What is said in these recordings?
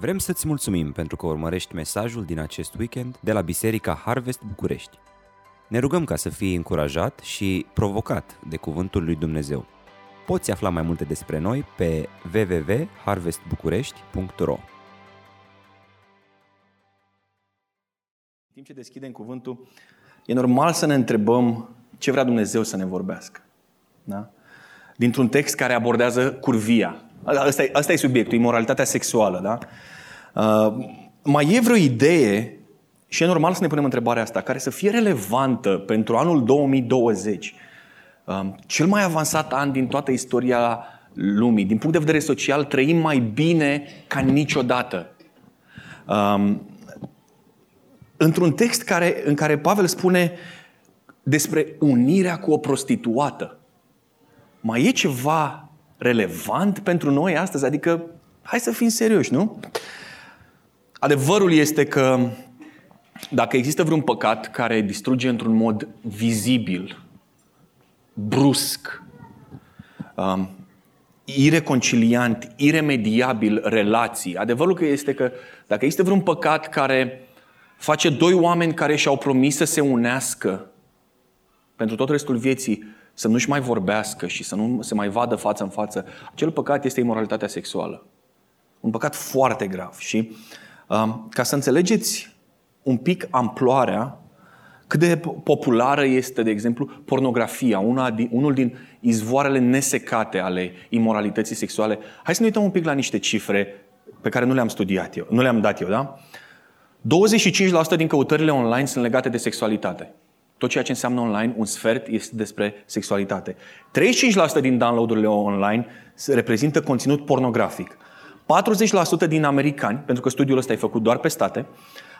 Vrem să-ți mulțumim pentru că urmărești mesajul din acest weekend de la Biserica Harvest București. Ne rugăm ca să fii încurajat și provocat de Cuvântul lui Dumnezeu. Poți afla mai multe despre noi pe www.harvestbucurești.ro În timp ce deschidem cuvântul, e normal să ne întrebăm ce vrea Dumnezeu să ne vorbească. Da? Dintr-un text care abordează curvia. Asta e, asta e subiectul, imoralitatea sexuală. Da? Uh, mai e vreo idee, și e normal să ne punem întrebarea asta, care să fie relevantă pentru anul 2020, uh, cel mai avansat an din toată istoria lumii. Din punct de vedere social, trăim mai bine ca niciodată. Um, într-un text care, în care Pavel spune despre unirea cu o prostituată. Mai e ceva relevant pentru noi astăzi? Adică, hai să fim serioși, nu? Adevărul este că dacă există vreun păcat care distruge într-un mod vizibil, brusc, um, ireconciliant, iremediabil relații, adevărul că este că dacă există vreun păcat care face doi oameni care și-au promis să se unească pentru tot restul vieții, să nu-și mai vorbească și să nu se mai vadă față în față, acel păcat este imoralitatea sexuală. Un păcat foarte grav. Și um, ca să înțelegeți un pic amploarea, cât de populară este, de exemplu, pornografia, una din, unul din izvoarele nesecate ale imoralității sexuale. Hai să ne uităm un pic la niște cifre pe care nu le-am studiat eu, nu le-am dat eu, da? 25% din căutările online sunt legate de sexualitate. Tot ceea ce înseamnă online, un sfert este despre sexualitate. 35% din downloadurile online reprezintă conținut pornografic. 40% din americani, pentru că studiul ăsta e făcut doar pe state,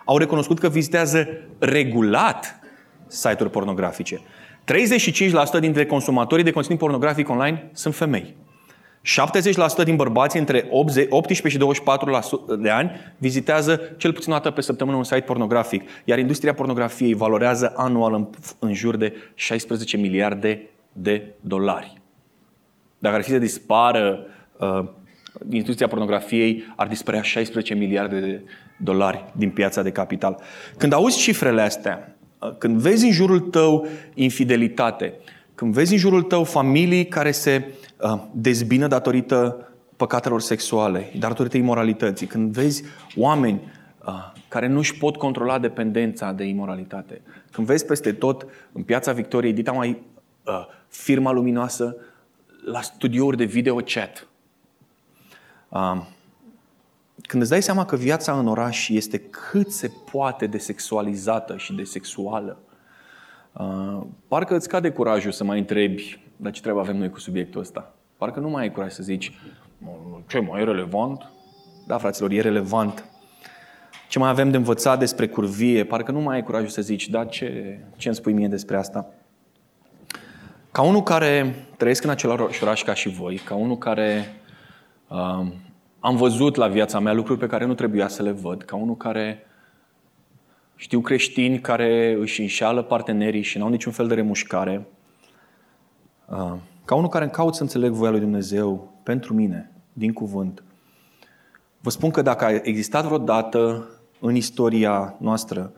au recunoscut că vizitează regulat site-uri pornografice. 35% dintre consumatorii de conținut pornografic online sunt femei. 70% din bărbați între 18 și 24 de ani vizitează cel puțin o dată pe săptămână un site pornografic, iar industria pornografiei valorează anual în, în jur de 16 miliarde de dolari. Dacă ar fi să dispară uh, industria pornografiei, ar dispărea 16 miliarde de dolari din piața de capital. Când auzi cifrele astea, uh, când vezi în jurul tău infidelitate, când vezi în jurul tău familii care se uh, dezbină datorită păcatelor sexuale, datorită imoralității, când vezi oameni uh, care nu își pot controla dependența de imoralitate, când vezi peste tot în piața Victoriei, dita mai uh, firma luminoasă la studiouri de video chat. Uh, când îți dai seama că viața în oraș este cât se poate de sexualizată și de sexuală, uh, parcă îți cade curajul să mai întrebi dar ce treabă avem noi cu subiectul ăsta? Parcă nu mai ai curaj să zici, ce mai e relevant? Da, fraților, e relevant. Ce mai avem de învățat despre curvie? Parcă nu mai ai curajul să zici, da, ce, ce îmi spui mie despre asta? Ca unul care trăiesc în același oraș ca și voi, ca unul care uh, am văzut la viața mea lucruri pe care nu trebuia să le văd, ca unul care știu creștini care își înșeală partenerii și n-au niciun fel de remușcare, Uh, ca unul care caut să înțeleg voia lui Dumnezeu pentru mine, din cuvânt, vă spun că dacă a existat vreodată în istoria noastră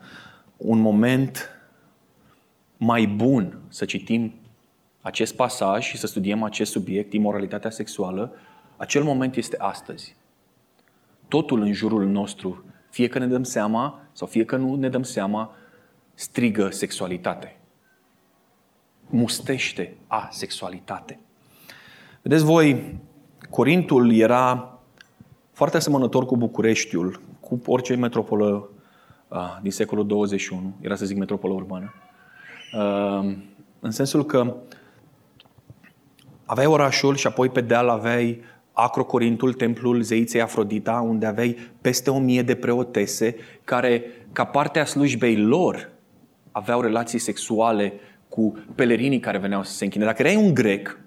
un moment mai bun să citim acest pasaj și să studiem acest subiect, imoralitatea sexuală, acel moment este astăzi. Totul în jurul nostru, fie că ne dăm seama sau fie că nu ne dăm seama, strigă sexualitate mustește a sexualitate. Vedeți voi, Corintul era foarte asemănător cu Bucureștiul, cu orice metropolă uh, din secolul 21, era să zic metropolă urbană, uh, în sensul că aveai orașul și apoi pe deal aveai Acrocorintul, templul zeiței Afrodita, unde aveai peste o mie de preotese care, ca parte a slujbei lor, aveau relații sexuale cu pelerinii care veneau să se închine. Dacă erai un grec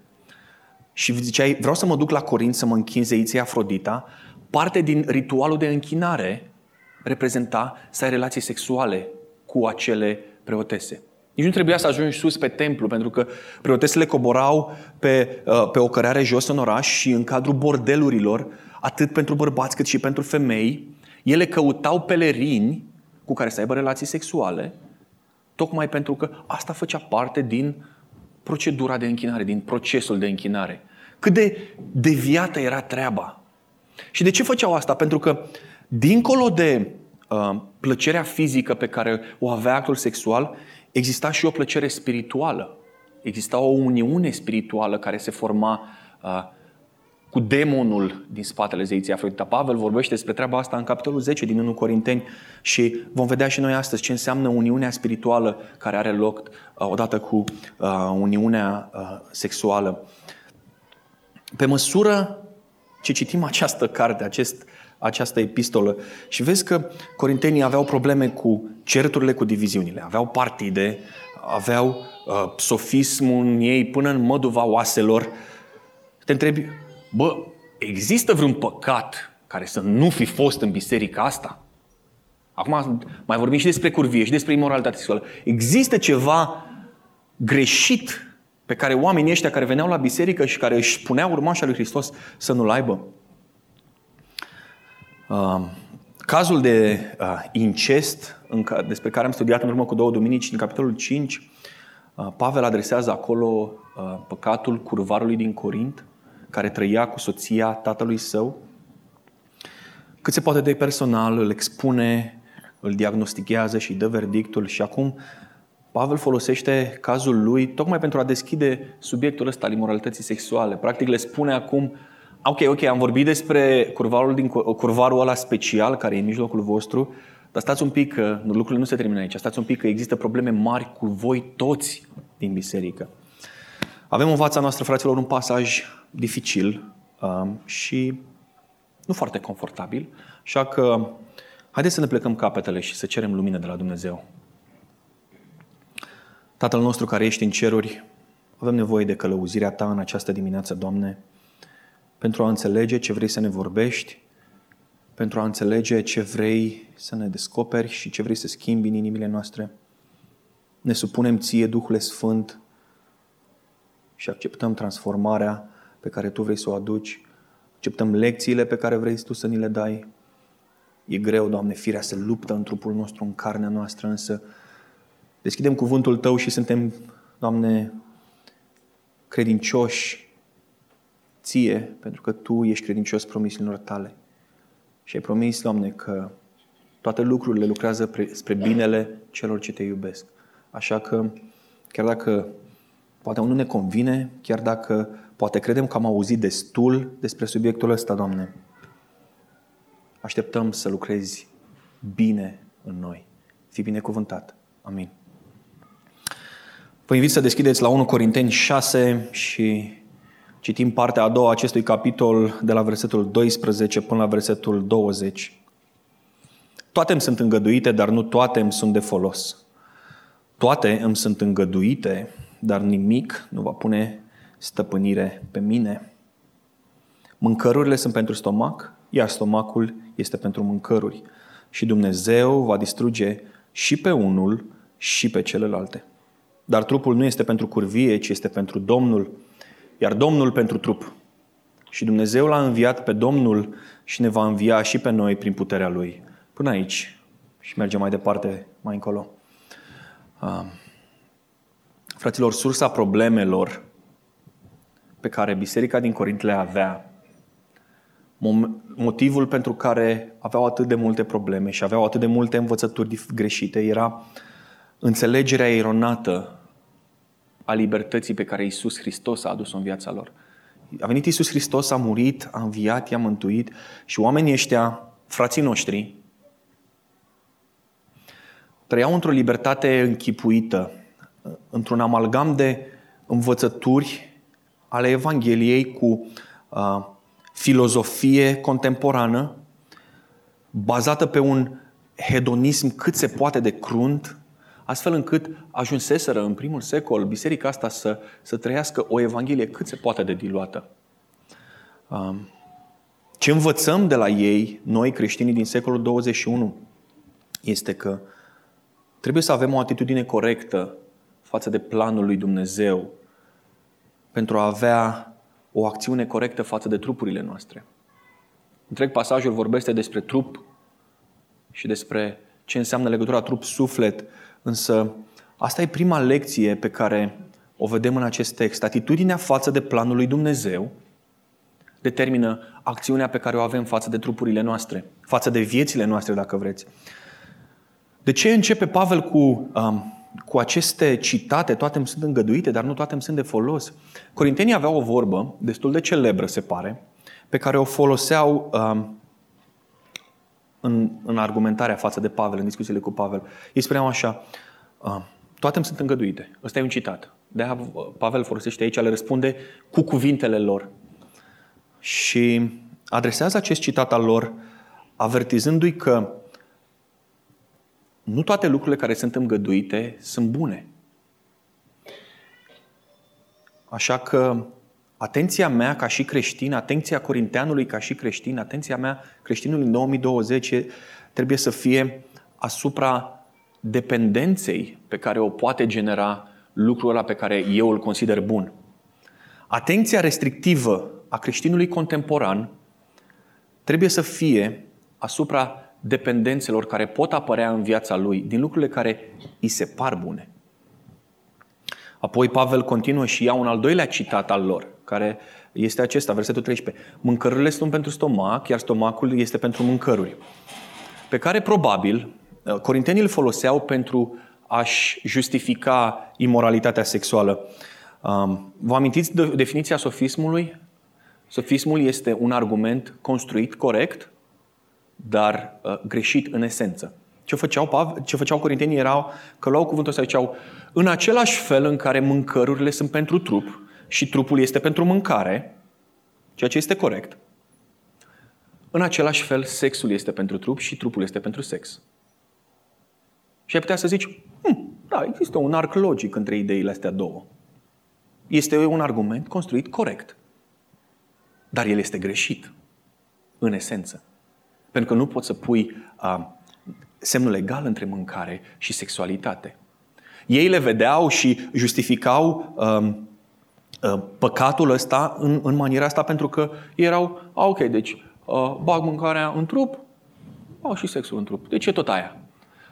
și ziceai, vreau să mă duc la Corint să mă închin zeiței Afrodita, parte din ritualul de închinare reprezenta să ai relații sexuale cu acele preotese. Nici nu trebuia să ajungi sus pe templu, pentru că preotesele coborau pe, uh, pe o cărare jos în oraș și în cadrul bordelurilor atât pentru bărbați cât și pentru femei, ele căutau pelerini cu care să aibă relații sexuale, tocmai pentru că asta făcea parte din procedura de închinare, din procesul de închinare. Cât de deviată era treaba. Și de ce făceau asta? Pentru că, dincolo de uh, plăcerea fizică pe care o avea actul sexual, exista și o plăcere spirituală. Exista o uniune spirituală care se forma uh, cu demonul din spatele zeiții Afrodita. Pavel vorbește despre treaba asta în capitolul 10 din 1 Corinteni și vom vedea și noi astăzi ce înseamnă uniunea spirituală care are loc uh, odată cu uh, uniunea uh, sexuală. Pe măsură ce citim această carte, acest, această epistolă și vezi că corintenii aveau probleme cu certurile, cu diviziunile, aveau partide, aveau uh, sofismul în ei până în măduva oaselor. Te întrebi, bă, există vreun păcat care să nu fi fost în biserica asta? Acum mai vorbim și despre curvie și despre imoralitate sexuală. Există ceva greșit pe care oamenii ăștia care veneau la biserică și care își puneau urmașa lui Hristos să nu-l aibă? Uh, cazul de uh, incest în ca, despre care am studiat în urmă cu două duminici, în capitolul 5, uh, Pavel adresează acolo uh, păcatul curvarului din Corint, care trăia cu soția tatălui său. Cât se poate de personal, îl expune, îl diagnostichează și îi dă verdictul și acum Pavel folosește cazul lui tocmai pentru a deschide subiectul ăsta al imoralității sexuale. Practic le spune acum, ok, ok, am vorbit despre curvarul, din, curvarul ăla special care e în mijlocul vostru, dar stați un pic, că lucrurile nu se termină aici. Stați un pic că există probleme mari cu voi toți din biserică. Avem în fața noastră, fraților, un pasaj dificil um, și nu foarte confortabil, așa că haideți să ne plecăm capetele și să cerem lumină de la Dumnezeu. Tatăl nostru care ești în ceruri, avem nevoie de călăuzirea Ta în această dimineață, Doamne, pentru a înțelege ce vrei să ne vorbești, pentru a înțelege ce vrei să ne descoperi și ce vrei să schimbi în inimile noastre. Ne supunem Ție, Duhule Sfânt, și acceptăm transformarea pe care Tu vrei să o aduci, acceptăm lecțiile pe care vrei Tu să ni le dai. E greu, Doamne, firea se luptă în trupul nostru, în carnea noastră, însă deschidem cuvântul Tău și suntem, Doamne, credincioși Ție, pentru că Tu ești credincios promisiunilor Tale. Și ai promis, Doamne, că toate lucrurile lucrează spre binele celor ce Te iubesc. Așa că, chiar dacă poate unul ne convine, chiar dacă poate credem că am auzit destul despre subiectul ăsta, Doamne, așteptăm să lucrezi bine în noi. Fii binecuvântat. Amin. Vă invit să deschideți la 1 Corinteni 6 și citim partea a doua acestui capitol de la versetul 12 până la versetul 20. Toate îmi sunt îngăduite, dar nu toate îmi sunt de folos. Toate îmi sunt îngăduite, dar nimic nu va pune stăpânire pe mine. Mâncărurile sunt pentru stomac, iar stomacul este pentru mâncăruri. Și Dumnezeu va distruge și pe unul și pe celelalte. Dar trupul nu este pentru curvie, ci este pentru Domnul, iar Domnul pentru trup. Și Dumnezeu l-a înviat pe Domnul și ne va învia și pe noi prin puterea Lui. Până aici. Și mergem mai departe, mai încolo. Uh, fraților, sursa problemelor pe care biserica din Corint le avea, motivul pentru care aveau atât de multe probleme și aveau atât de multe învățături greșite era înțelegerea eronată a libertății pe care Isus Hristos a adus-o în viața lor. A venit Isus Hristos, a murit, a înviat, i-a mântuit și oamenii ăștia, frații noștri, trăiau într-o libertate închipuită, într-un amalgam de învățături ale Evangheliei cu uh, filozofie contemporană, bazată pe un hedonism cât se poate de crunt, astfel încât ajunseseră în primul secol biserica asta să, să trăiască o Evanghelie cât se poate de diluată. Um, ce învățăm de la ei, noi creștinii din secolul 21, este că trebuie să avem o atitudine corectă față de planul lui Dumnezeu pentru a avea o acțiune corectă față de trupurile noastre. Întreg pasajul vorbește despre trup și despre ce înseamnă legătura trup-suflet, însă asta e prima lecție pe care o vedem în acest text. Atitudinea față de planul lui Dumnezeu determină acțiunea pe care o avem față de trupurile noastre, față de viețile noastre, dacă vreți. De ce începe Pavel cu, um, cu aceste citate? Toate îmi sunt îngăduite, dar nu toate îmi sunt de folos. Corintenii aveau o vorbă destul de celebră, se pare, pe care o foloseau um, în, în argumentarea față de Pavel, în discuțiile cu Pavel. Ei spuneau așa, uh, toate îmi sunt îngăduite. Ăsta e un citat. De-aia Pavel folosește aici, le răspunde cu cuvintele lor. Și adresează acest citat al lor, avertizându-i că nu toate lucrurile care sunt îngăduite sunt bune. Așa că atenția mea ca și creștin, atenția corinteanului ca și creștin, atenția mea creștinului în 2020 trebuie să fie asupra dependenței pe care o poate genera lucrul ăla pe care eu îl consider bun. Atenția restrictivă a creștinului contemporan trebuie să fie asupra dependențelor care pot apărea în viața lui din lucrurile care îi se par bune. Apoi Pavel continuă și ia un al doilea citat al lor, care este acesta, versetul 13. Mâncărurile sunt pentru stomac, iar stomacul este pentru mâncăruri. Pe care probabil corintenii îl foloseau pentru a-și justifica imoralitatea sexuală. Um, vă amintiți de definiția sofismului? Sofismul este un argument construit corect, dar uh, greșit în esență. Ce făceau, ce făceau corintenii erau că luau cuvântul ăsta ziceau în același fel în care mâncărurile sunt pentru trup și trupul este pentru mâncare, ceea ce este corect, în același fel sexul este pentru trup și trupul este pentru sex. Și ai putea să zici, hm, da, există un arc logic între ideile astea două. Este un argument construit corect. Dar el este greșit, în esență. Pentru că nu poți să pui uh, semnul legal între mâncare și sexualitate. Ei le vedeau și justificau uh, uh, păcatul ăsta în, în maniera asta pentru că erau, a, ok, deci uh, bag mâncarea în trup, bag și sexul în trup. Deci e tot aia.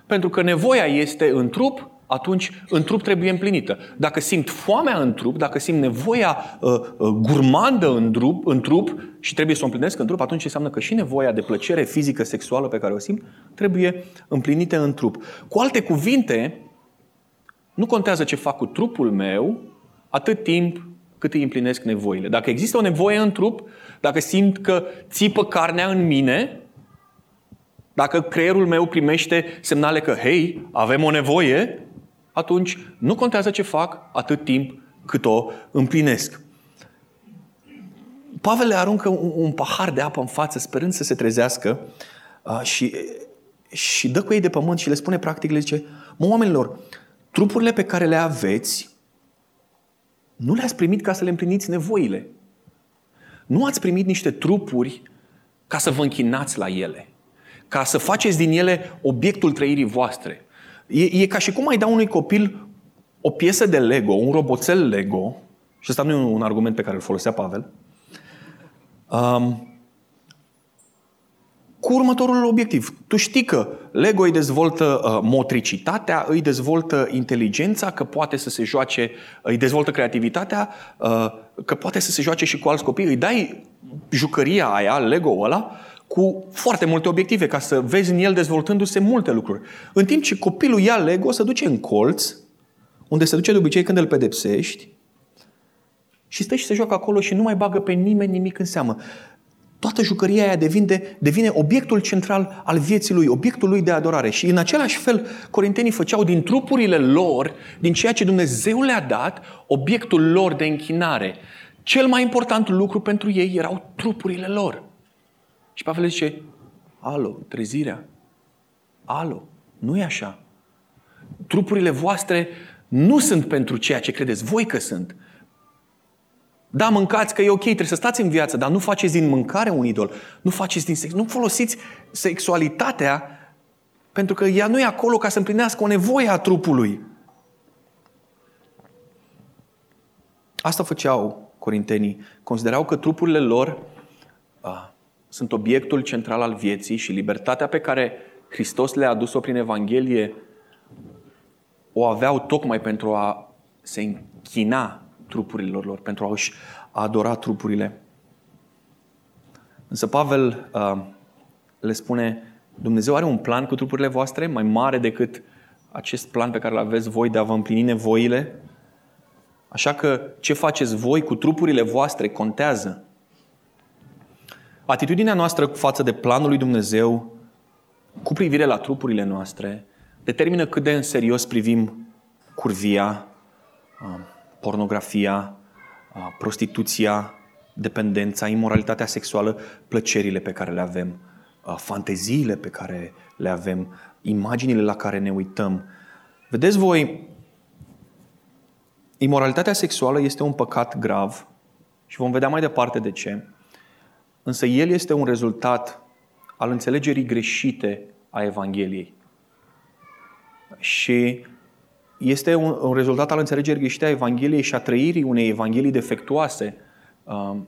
Pentru că nevoia este în trup, atunci în trup trebuie împlinită. Dacă simt foamea în trup, dacă simt nevoia uh, uh, gurmandă în trup, în trup și trebuie să o împlinesc în trup, atunci înseamnă că și nevoia de plăcere fizică, sexuală pe care o simt, trebuie împlinită în trup. Cu alte cuvinte, nu contează ce fac cu trupul meu, atât timp cât îi împlinesc nevoile. Dacă există o nevoie în trup, dacă simt că țipă carnea în mine, dacă creierul meu primește semnale că, hei, avem o nevoie, atunci nu contează ce fac atât timp cât o împlinesc. Pavel le aruncă un, un pahar de apă în față, sperând să se trezească uh, și, și dă cu ei de pământ și le spune practic, le zice, mă, oamenilor, trupurile pe care le aveți, nu le-ați primit ca să le împliniți nevoile. Nu ați primit niște trupuri ca să vă închinați la ele ca să faceți din ele obiectul trăirii voastre. E, e ca și cum ai da unui copil o piesă de Lego, un roboțel Lego, și ăsta nu e un argument pe care îl folosea Pavel, um, cu următorul obiectiv. Tu știi că Lego îi dezvoltă uh, motricitatea, îi dezvoltă inteligența, că poate să se joace, îi dezvoltă creativitatea, uh, că poate să se joace și cu alți copii. Îi dai jucăria aia, Lego ăla, cu foarte multe obiective, ca să vezi în el dezvoltându-se multe lucruri. În timp ce copilul ia Lego, se duce în colț, unde se duce de obicei când îl pedepsești, și stă și se joacă acolo și nu mai bagă pe nimeni nimic în seamă. Toată jucăria aia devine, devine obiectul central al vieții lui, obiectul lui de adorare. Și în același fel, corintenii făceau din trupurile lor, din ceea ce Dumnezeu le-a dat, obiectul lor de închinare. Cel mai important lucru pentru ei erau trupurile lor. Și Pavel zice, alo, trezirea, alo, nu e așa. Trupurile voastre nu sunt pentru ceea ce credeți voi că sunt. Da, mâncați că e ok, trebuie să stați în viață, dar nu faceți din mâncare un idol. Nu faceți din sex. Nu folosiți sexualitatea pentru că ea nu e acolo ca să împlinească o nevoie a trupului. Asta făceau corintenii. Considerau că trupurile lor sunt obiectul central al vieții și libertatea pe care Hristos le-a adus-o prin Evanghelie o aveau tocmai pentru a se închina trupurilor lor, pentru a-și adora trupurile. Însă Pavel uh, le spune, Dumnezeu are un plan cu trupurile voastre mai mare decât acest plan pe care îl aveți voi de a vă împlini nevoile. Așa că ce faceți voi cu trupurile voastre contează. Atitudinea noastră față de planul lui Dumnezeu cu privire la trupurile noastre determină cât de în serios privim curvia, pornografia, prostituția, dependența, imoralitatea sexuală, plăcerile pe care le avem, fanteziile pe care le avem, imaginile la care ne uităm. Vedeți voi, imoralitatea sexuală este un păcat grav și vom vedea mai departe de ce. Însă el este un rezultat al înțelegerii greșite a Evangheliei. Și este un, un rezultat al înțelegerii greșite a Evangheliei și a trăirii unei Evanghelii defectuoase, um,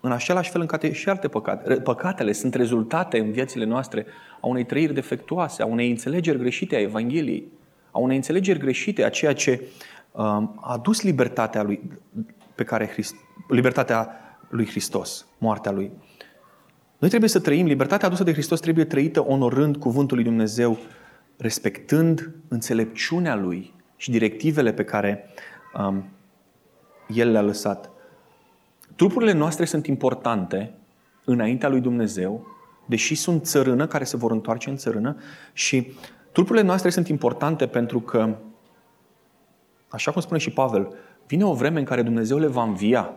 în același fel în care și alte păcate. Păcatele sunt rezultate în viețile noastre a unei trăiri defectuoase, a unei înțelegeri greșite a Evangheliei, a unei înțelegeri greșite a ceea ce um, a adus libertatea lui, pe care Christ, libertatea lui Hristos, moartea lui. Noi trebuie să trăim, libertatea adusă de Hristos trebuie trăită onorând cuvântul lui Dumnezeu, respectând înțelepciunea lui și directivele pe care um, El le-a lăsat. Trupurile noastre sunt importante înaintea lui Dumnezeu, deși sunt țărână care se vor întoarce în țărână și trupurile noastre sunt importante pentru că, așa cum spune și Pavel, vine o vreme în care Dumnezeu le va învia.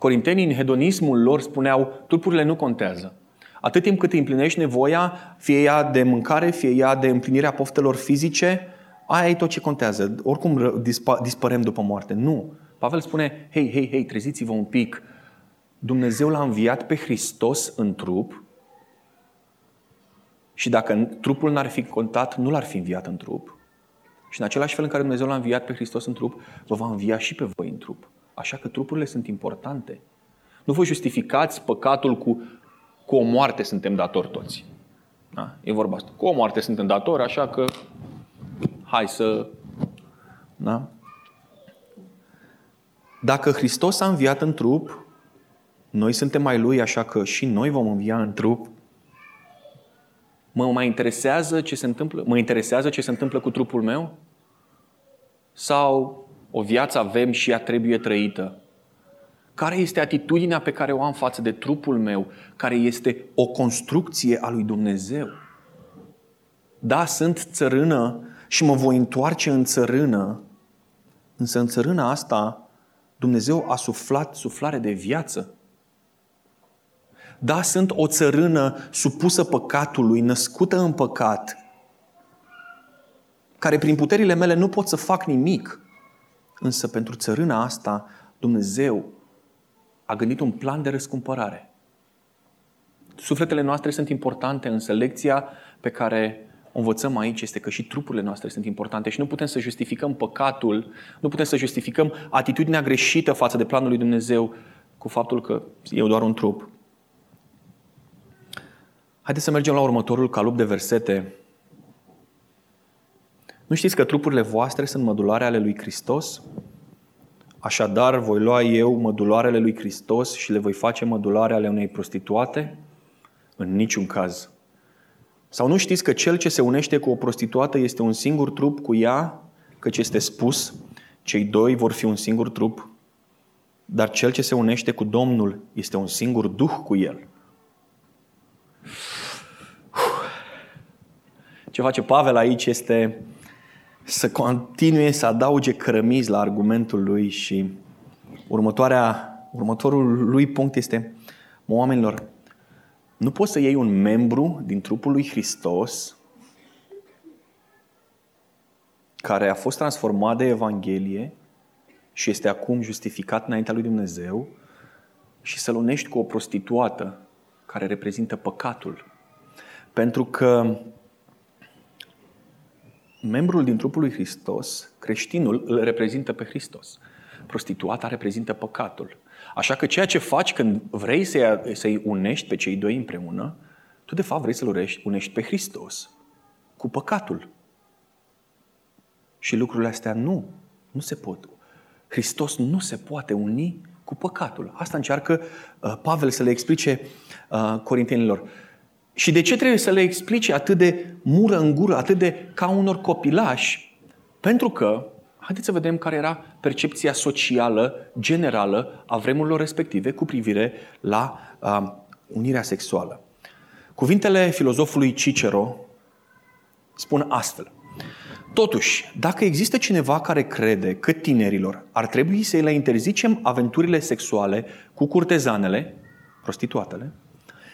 Corintenii în hedonismul lor spuneau, trupurile nu contează. Atât timp cât îi împlinești nevoia, fie ea de mâncare, fie ea de împlinirea poftelor fizice, aia e tot ce contează. Oricum dispărem după moarte. Nu. Pavel spune, hei, hei, hei, treziți-vă un pic. Dumnezeu l-a înviat pe Hristos în trup și dacă trupul n-ar fi contat, nu l-ar fi înviat în trup. Și în același fel în care Dumnezeu l-a înviat pe Hristos în trup, vă va învia și pe voi în trup. Așa că trupurile sunt importante. Nu vă justificați păcatul cu, cu o moarte suntem datori toți. Da? E vorba asta. Cu o moarte suntem datori, așa că hai să... Da? Dacă Hristos a înviat în trup, noi suntem mai Lui, așa că și noi vom învia în trup. Mă mai interesează ce se întâmplă? Mă interesează ce se întâmplă cu trupul meu? Sau o viață avem și ea trebuie trăită? Care este atitudinea pe care o am față de trupul meu, care este o construcție a lui Dumnezeu? Da, sunt țărână și mă voi întoarce în țărână, însă în țărâna asta Dumnezeu a suflat suflare de viață. Da, sunt o țărână supusă păcatului, născută în păcat, care prin puterile mele nu pot să fac nimic. Însă pentru țărâna asta, Dumnezeu a gândit un plan de răscumpărare. Sufletele noastre sunt importante, însă lecția pe care o învățăm aici este că și trupurile noastre sunt importante și nu putem să justificăm păcatul, nu putem să justificăm atitudinea greșită față de planul lui Dumnezeu cu faptul că e doar un trup. Haideți să mergem la următorul calup de versete. Nu știți că trupurile voastre sunt mădulare ale lui Hristos? Așadar, voi lua eu mădularele lui Hristos și le voi face mădulare ale unei prostituate? În niciun caz. Sau nu știți că cel ce se unește cu o prostituată este un singur trup cu ea, căci este spus, cei doi vor fi un singur trup, dar cel ce se unește cu Domnul este un singur duh cu el. Ce face Pavel aici este să continue să adauge cărămizi la argumentul lui și următoarea, următorul lui punct este, mă, oamenilor, nu poți să iei un membru din trupul lui Hristos care a fost transformat de Evanghelie și este acum justificat înaintea lui Dumnezeu și să-l unești cu o prostituată care reprezintă păcatul. Pentru că membrul din trupul lui Hristos, creștinul, îl reprezintă pe Hristos. Prostituata reprezintă păcatul. Așa că ceea ce faci când vrei să-i, să unești pe cei doi împreună, tu de fapt vrei să-L unești, unești pe Hristos cu păcatul. Și lucrurile astea nu, nu se pot. Hristos nu se poate uni cu păcatul. Asta încearcă uh, Pavel să le explice uh, corintenilor. Și de ce trebuie să le explice atât de mură în gură, atât de ca unor copilași? Pentru că, haideți să vedem care era percepția socială generală a vremurilor respective cu privire la uh, unirea sexuală. Cuvintele filozofului Cicero spun astfel. Totuși, dacă există cineva care crede că tinerilor ar trebui să le interzicem aventurile sexuale cu curtezanele, prostituatele,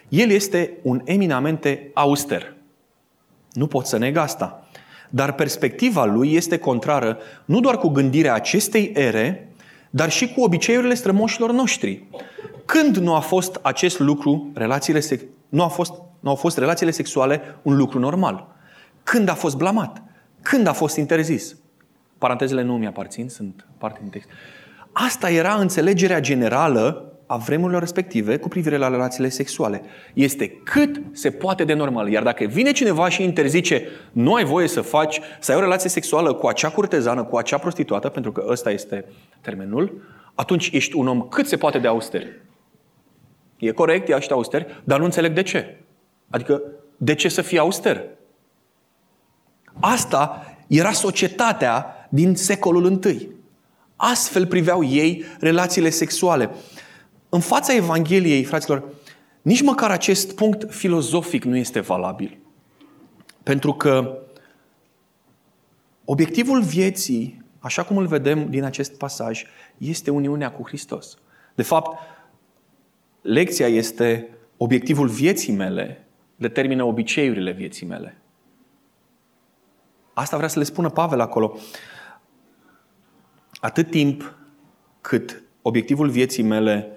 el este un eminamente auster. Nu pot să neg asta. Dar perspectiva lui este contrară nu doar cu gândirea acestei ere, dar și cu obiceiurile strămoșilor noștri. Când nu a fost acest lucru, relațiile sex- nu, a fost, nu au fost relațiile sexuale un lucru normal? Când a fost blamat? Când a fost interzis? Parantezele nu mi aparțin, sunt parte din text. Asta era înțelegerea generală a vremurilor respective cu privire la relațiile sexuale. Este cât se poate de normal. Iar dacă vine cineva și interzice nu ai voie să faci, să ai o relație sexuală cu acea curtezană, cu acea prostituată, pentru că ăsta este termenul, atunci ești un om cât se poate de auster. E corect, ești auster, dar nu înțeleg de ce. Adică, de ce să fii auster? Asta era societatea din secolul I. Astfel priveau ei relațiile sexuale. În fața Evangheliei, fraților, nici măcar acest punct filozofic nu este valabil. Pentru că obiectivul vieții, așa cum îl vedem din acest pasaj, este uniunea cu Hristos. De fapt, lecția este obiectivul vieții mele determină obiceiurile vieții mele. Asta vrea să le spună Pavel acolo. Atât timp cât obiectivul vieții mele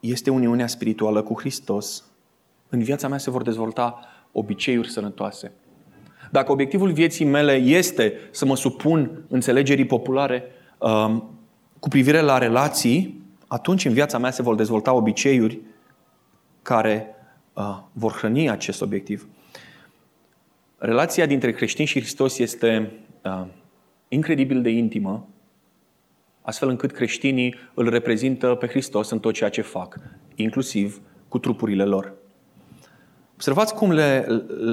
este uniunea spirituală cu Hristos, în viața mea se vor dezvolta obiceiuri sănătoase. Dacă obiectivul vieții mele este să mă supun înțelegerii populare um, cu privire la relații, atunci în viața mea se vor dezvolta obiceiuri care uh, vor hrăni acest obiectiv. Relația dintre creștini și Hristos este uh, incredibil de intimă, astfel încât creștinii îl reprezintă pe Hristos în tot ceea ce fac, inclusiv cu trupurile lor. Observați cum le,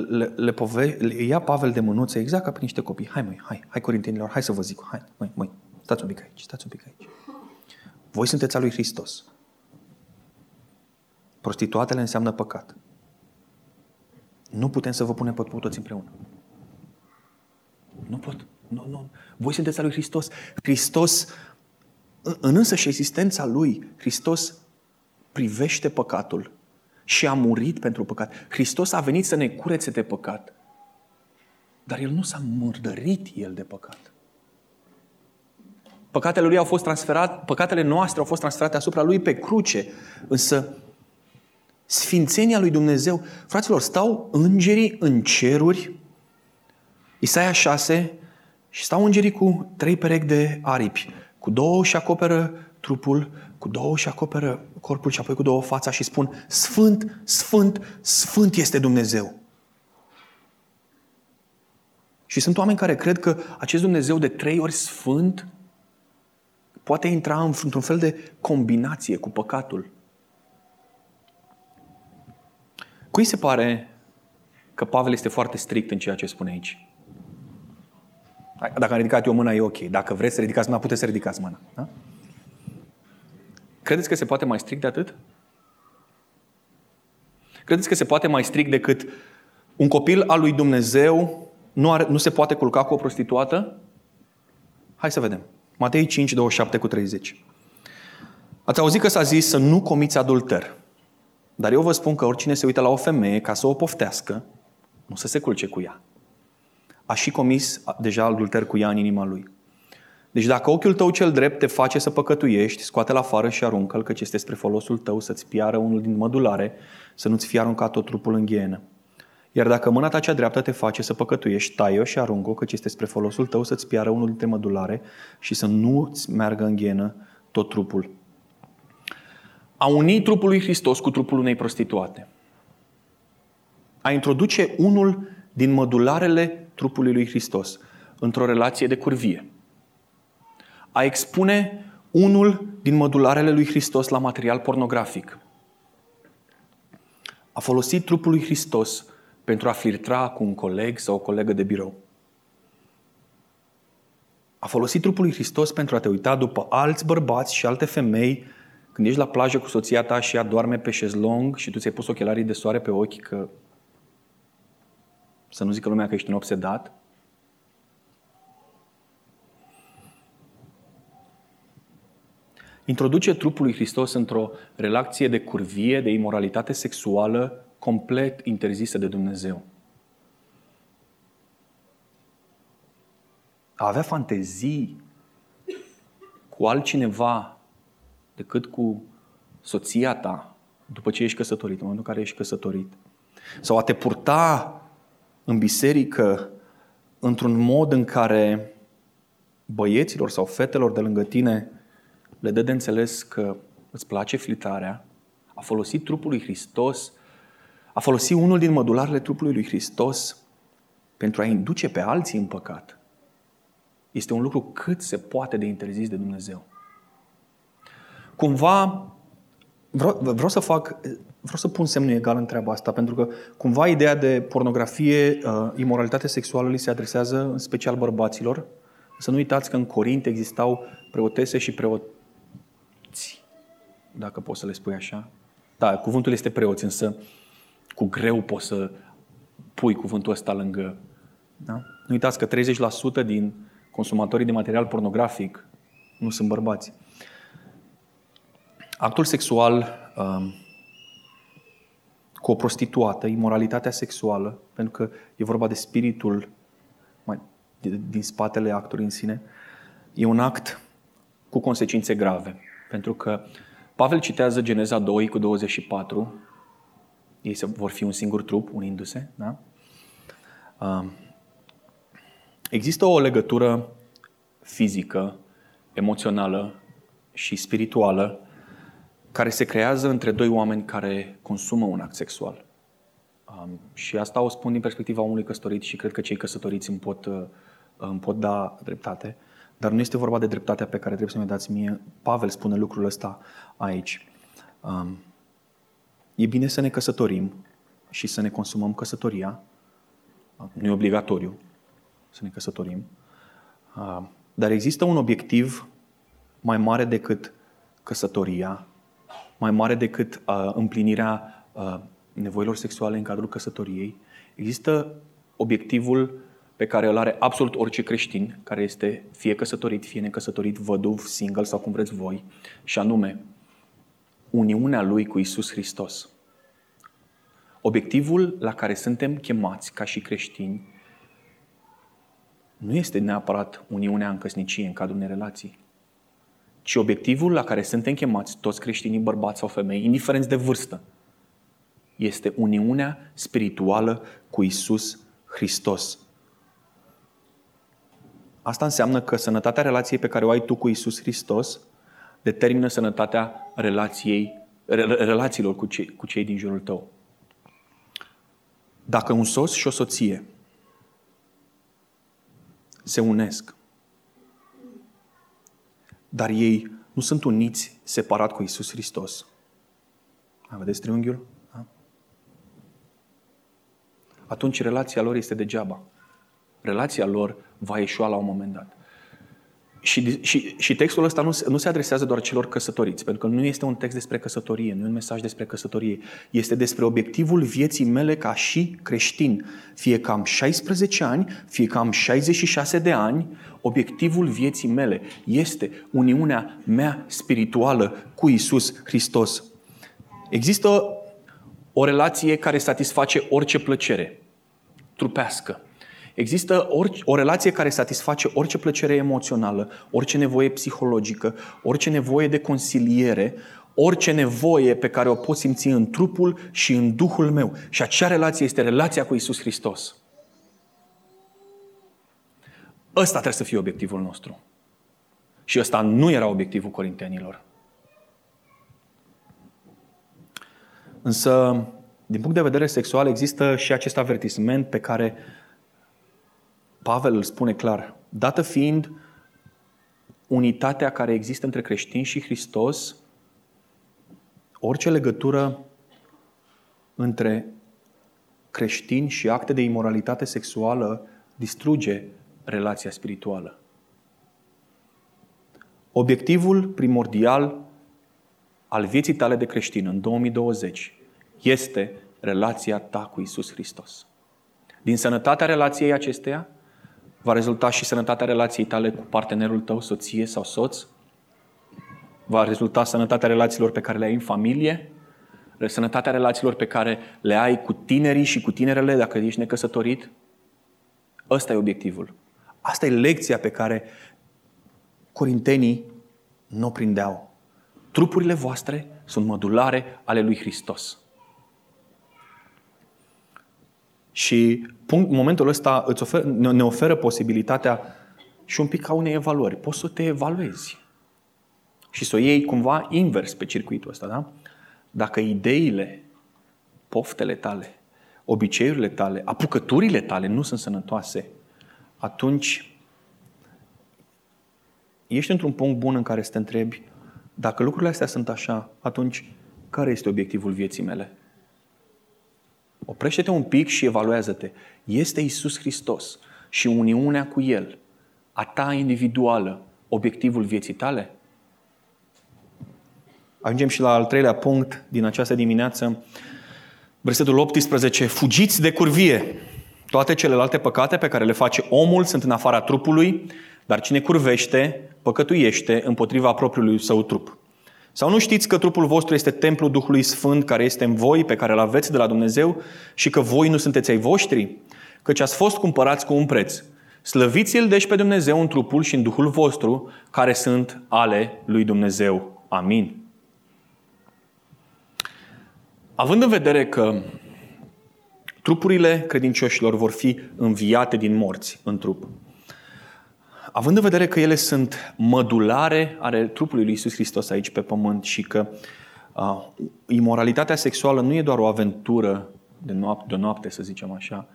le, le, pove, le ia Pavel de mânuțe exact ca pe niște copii. Hai măi, hai, hai corintenilor, hai să vă zic, hai, măi, măi, stați un pic aici, stați un pic aici. Voi sunteți al lui Hristos. Prostituatele înseamnă păcat. Nu putem să vă punem pe toți împreună. Nu pot. Nu, nu. Voi sunteți al lui Hristos. Hristos, în însă și existența lui, Hristos privește păcatul și a murit pentru păcat. Hristos a venit să ne curețe de păcat. Dar El nu s-a murdărit El de păcat. Păcatele Lui au fost transferate, păcatele noastre au fost transferate asupra Lui pe cruce. Însă Sfințenia lui Dumnezeu. Fraților, stau îngerii în ceruri, Isaia 6, și stau îngerii cu trei perechi de aripi. Cu două și acoperă trupul, cu două și acoperă corpul și apoi cu două fața și spun Sfânt, Sfânt, Sfânt este Dumnezeu. Și sunt oameni care cred că acest Dumnezeu de trei ori sfânt poate intra într-un fel de combinație cu păcatul. Cui se pare că Pavel este foarte strict în ceea ce spune aici? Dacă am ridicat eu mâna, e ok. Dacă vreți să ridicați mâna, puteți să ridicați mâna. Da? Credeți că se poate mai strict de atât? Credeți că se poate mai strict decât un copil al lui Dumnezeu nu, are, nu se poate culca cu o prostituată? Hai să vedem. Matei 5, 27 cu 30. Ați auzit că s-a zis să nu comiți adulter. Dar eu vă spun că oricine se uită la o femeie ca să o poftească, nu să se culce cu ea. A și comis deja adulter cu ea în inima lui. Deci dacă ochiul tău cel drept te face să păcătuiești, scoate-l afară și aruncă-l, căci este spre folosul tău să-ți piară unul din mădulare, să nu-ți fie aruncat tot trupul în ghienă. Iar dacă mâna ta cea dreaptă te face să păcătuiești, tai-o și aruncă-o, căci este spre folosul tău să-ți piară unul dintre mădulare și să nu-ți meargă în ghienă tot trupul. a uni trupul lui Hristos cu trupul unei prostituate. A introduce unul din mădularele trupului lui Hristos într-o relație de curvie. A expune unul din mădularele lui Hristos la material pornografic. A folosit trupul lui Hristos pentru a flirtra cu un coleg sau o colegă de birou. A folosit trupul lui Hristos pentru a te uita după alți bărbați și alte femei când ești la plajă cu soția ta și ea doarme pe șezlong și tu ți-ai pus ochelarii de soare pe ochi că să nu zică lumea că ești un obsedat. Introduce trupul lui Hristos într-o relație de curvie, de imoralitate sexuală complet interzisă de Dumnezeu. A avea fantezii cu altcineva decât cu soția ta după ce ești căsătorit, în momentul în care ești căsătorit. Sau a te purta în biserică într-un mod în care băieților sau fetelor de lângă tine le dă de înțeles că îți place flitarea, a folosit trupul lui Hristos, a folosit unul din mădularele trupului lui Hristos pentru a induce pe alții în păcat. Este un lucru cât se poate de interzis de Dumnezeu. Cumva, vreau, vreau să fac, vreau să pun semnul egal în treaba asta, pentru că cumva ideea de pornografie, uh, imoralitate sexuală li se adresează în special bărbaților. Să nu uitați că în Corint existau preotese și preoți, dacă poți să le spui așa. Da, cuvântul este preoți, însă cu greu poți să pui cuvântul ăsta lângă. Da? Nu uitați că 30% din consumatorii de material pornografic nu sunt bărbați. Actul sexual um, cu o prostituată, imoralitatea sexuală, pentru că e vorba de spiritul mai, din spatele actului în sine, e un act cu consecințe grave. Pentru că Pavel citează Geneza 2 cu 24, ei vor fi un singur trup, unindu-se, da? Um, există o legătură fizică, emoțională și spirituală care se creează între doi oameni care consumă un act sexual. Um, și asta o spun din perspectiva omului căsătorit și cred că cei căsătoriți îmi pot, uh, îmi pot da dreptate. Dar nu este vorba de dreptatea pe care trebuie să mi dați mie. Pavel spune lucrul ăsta aici. Um, e bine să ne căsătorim și să ne consumăm căsătoria. Nu e obligatoriu să ne căsătorim. Uh, dar există un obiectiv mai mare decât căsătoria mai mare decât uh, împlinirea uh, nevoilor sexuale în cadrul căsătoriei. Există obiectivul pe care îl are absolut orice creștin, care este fie căsătorit, fie necăsătorit, văduv, single sau cum vreți voi, și anume uniunea lui cu Isus Hristos. Obiectivul la care suntem chemați ca și creștini nu este neapărat uniunea în căsnicie, în cadrul unei relații, ci obiectivul la care suntem chemați toți creștinii, bărbați sau femei, indiferent de vârstă, este uniunea spirituală cu Isus Hristos. Asta înseamnă că sănătatea relației pe care o ai tu cu Isus Hristos determină sănătatea relației, relațiilor cu cei, cu cei din jurul tău. Dacă un soț și o soție se unesc dar ei nu sunt uniți separat cu Isus Hristos. Vedeți triunghiul? Da? Atunci relația lor este degeaba. Relația lor va ieșua la un moment dat. Și, și, și textul ăsta nu, nu se adresează doar celor căsătoriți, pentru că nu este un text despre căsătorie, nu e un mesaj despre căsătorie. Este despre obiectivul vieții mele ca și creștin. Fie că am 16 ani, fie că am 66 de ani, obiectivul vieții mele este uniunea mea spirituală cu Isus Hristos. Există o relație care satisface orice plăcere trupească. Există orice, o relație care satisface orice plăcere emoțională, orice nevoie psihologică, orice nevoie de consiliere, orice nevoie pe care o pot simți în trupul și în duhul meu. Și acea relație este relația cu Isus Hristos. Ăsta trebuie să fie obiectivul nostru. Și ăsta nu era obiectivul corintenilor. Însă, din punct de vedere sexual, există și acest avertisment pe care Pavel îl spune clar. Dată fiind unitatea care există între creștini și Hristos, orice legătură între creștini și acte de imoralitate sexuală distruge relația spirituală. Obiectivul primordial al vieții tale de creștin în 2020 este relația ta cu Isus Hristos. Din sănătatea relației acesteia va rezulta și sănătatea relației tale cu partenerul tău, soție sau soț. Va rezulta sănătatea relațiilor pe care le ai în familie, sănătatea relațiilor pe care le ai cu tinerii și cu tinerele dacă ești necăsătorit. Ăsta e obiectivul. Asta e lecția pe care corintenii nu o prindeau. Trupurile voastre sunt mădulare ale lui Hristos. Și punct, momentul ăsta îți ofer, ne oferă posibilitatea și un pic ca unei evaluări. Poți să te evaluezi și să o iei cumva invers pe circuitul ăsta, da? Dacă ideile, poftele tale, obiceiurile tale, apucăturile tale nu sunt sănătoase, atunci ești într-un punct bun în care să te întrebi dacă lucrurile astea sunt așa, atunci care este obiectivul vieții mele? Oprește-te un pic și evaluează-te. Este Isus Hristos și uniunea cu El, a ta individuală, obiectivul vieții tale? Ajungem și la al treilea punct din această dimineață. Versetul 18. Fugiți de curvie. Toate celelalte păcate pe care le face omul sunt în afara trupului, dar cine curvește, păcătuiește împotriva propriului său trup. Sau nu știți că trupul vostru este templul Duhului Sfânt care este în voi, pe care îl aveți de la Dumnezeu și că voi nu sunteți ai voștri? Căci ați fost cumpărați cu un preț. Slăviți-L deci pe Dumnezeu în trupul și în Duhul vostru, care sunt ale lui Dumnezeu. Amin. Având în vedere că trupurile credincioșilor vor fi înviate din morți în trup, având în vedere că ele sunt mădulare ale trupului lui Isus Hristos aici pe pământ și că uh, imoralitatea sexuală nu e doar o aventură de noapte, de noapte, să zicem așa,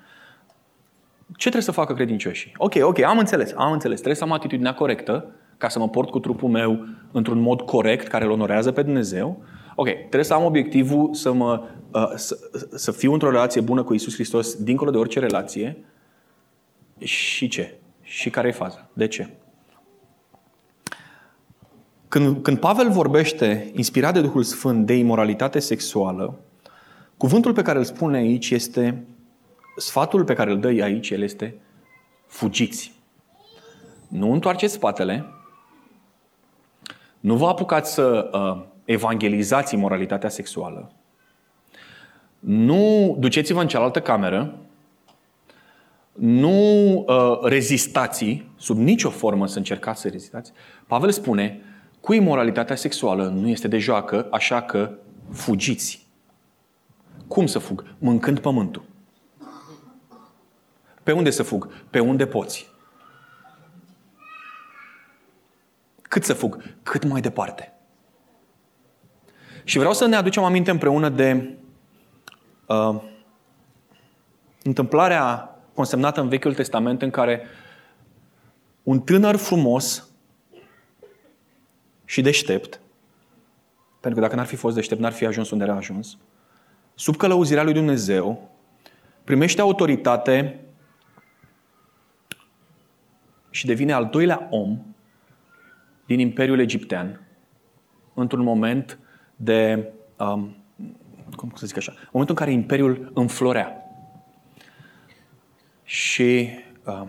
ce trebuie să facă credincioșii? Ok, ok, am înțeles, am înțeles. Trebuie să am atitudinea corectă ca să mă port cu trupul meu într-un mod corect care îl onorează pe Dumnezeu. Ok, trebuie să am obiectivul să, mă, uh, să, să fiu într-o relație bună cu Isus Hristos dincolo de orice relație. Și ce? Și care e faza? De ce? Când, când Pavel vorbește, inspirat de Duhul Sfânt, de imoralitate sexuală, cuvântul pe care îl spune aici este, sfatul pe care îl dă aici, el este fugiți. Nu întoarceți spatele, nu vă apucați să uh, evangelizați imoralitatea sexuală, nu duceți-vă în cealaltă cameră nu uh, rezistați, sub nicio formă să încercați să rezistați. Pavel spune, cu imoralitatea sexuală nu este de joacă, așa că fugiți. Cum să fug? Mâncând pământul. Pe unde să fug? Pe unde poți. Cât să fug? Cât mai departe. Și vreau să ne aducem aminte împreună de uh, întâmplarea consemnată în Vechiul Testament în care un tânăr frumos și deștept, pentru că dacă n-ar fi fost deștept, n-ar fi ajuns unde era ajuns, sub călăuzirea lui Dumnezeu, primește autoritate și devine al doilea om din Imperiul Egiptean într-un moment de, um, cum să zic așa, momentul în care Imperiul înflorea. Și uh,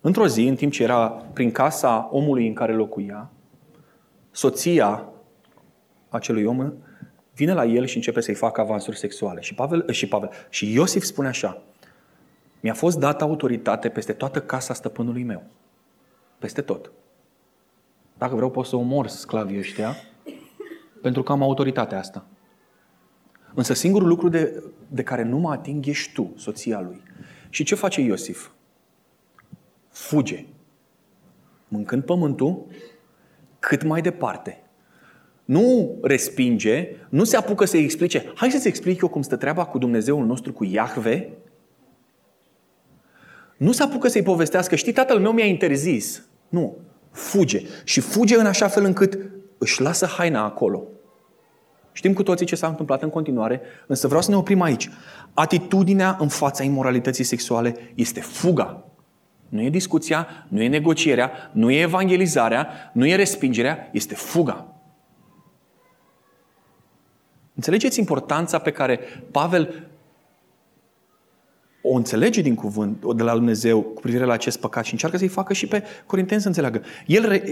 într-o zi, în timp ce era prin casa omului în care locuia, soția acelui om vine la el și începe să-i facă avansuri sexuale. Și Pavel, și Pavel, și Iosif spune așa, mi-a fost dată autoritate peste toată casa stăpânului meu. Peste tot. Dacă vreau, pot să omor sclavii ăștia, pentru că am autoritatea asta. Însă singurul lucru de, de care nu mă ating ești tu, soția lui. Și ce face Iosif? Fuge. Mâncând pământul, cât mai departe. nu respinge, nu se apucă să-i explice, hai să-ți explic eu cum stă treaba cu Dumnezeul nostru, cu Iahve, nu se apucă să-i povestească, știi, tatăl meu mi-a interzis. Nu. Fuge. Și fuge în așa fel încât își lasă haina acolo. Știm cu toții ce s-a întâmplat în continuare, însă vreau să ne oprim aici. Atitudinea în fața imoralității sexuale este fuga. Nu e discuția, nu e negocierea, nu e evangelizarea, nu e respingerea, este fuga. Înțelegeți importanța pe care Pavel o înțelege din cuvânt de la Dumnezeu cu privire la acest păcat și încearcă să-i facă și pe Corinteni să înțeleagă. El re...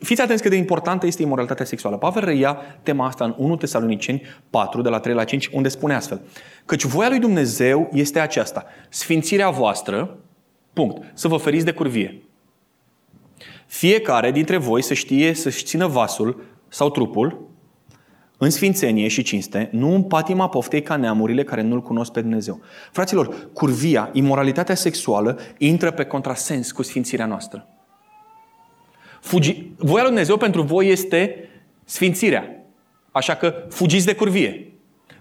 Fiți atenți cât de importantă este imoralitatea sexuală. Pavel reia tema asta în 1 Tesaloniceni 4, de la 3 la 5, unde spune astfel. Căci voia lui Dumnezeu este aceasta. Sfințirea voastră, punct, să vă feriți de curvie. Fiecare dintre voi să știe să-și țină vasul sau trupul în sfințenie și cinste, nu în patima poftei ca neamurile care nu-L cunosc pe Dumnezeu. Fraților, curvia, imoralitatea sexuală, intră pe contrasens cu sfințirea noastră. Fugi... Voia lui Dumnezeu pentru voi este sfințirea. Așa că fugiți de curvie.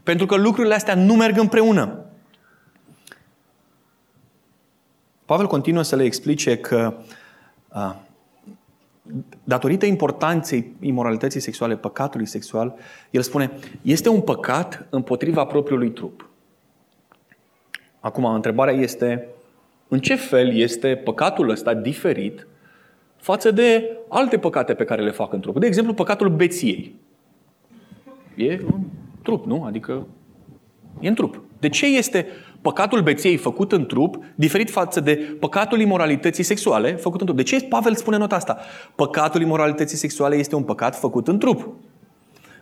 Pentru că lucrurile astea nu merg împreună. Pavel continuă să le explice că uh, datorită importanței imoralității sexuale, păcatului sexual, el spune, este un păcat împotriva propriului trup. Acum, întrebarea este, în ce fel este păcatul ăsta diferit față de alte păcate pe care le fac în trup? De exemplu, păcatul beției. E un trup, nu? Adică e în trup. De ce este păcatul beției făcut în trup, diferit față de păcatul imoralității sexuale făcut în trup. De ce Pavel spune nota asta? Păcatul imoralității sexuale este un păcat făcut în trup.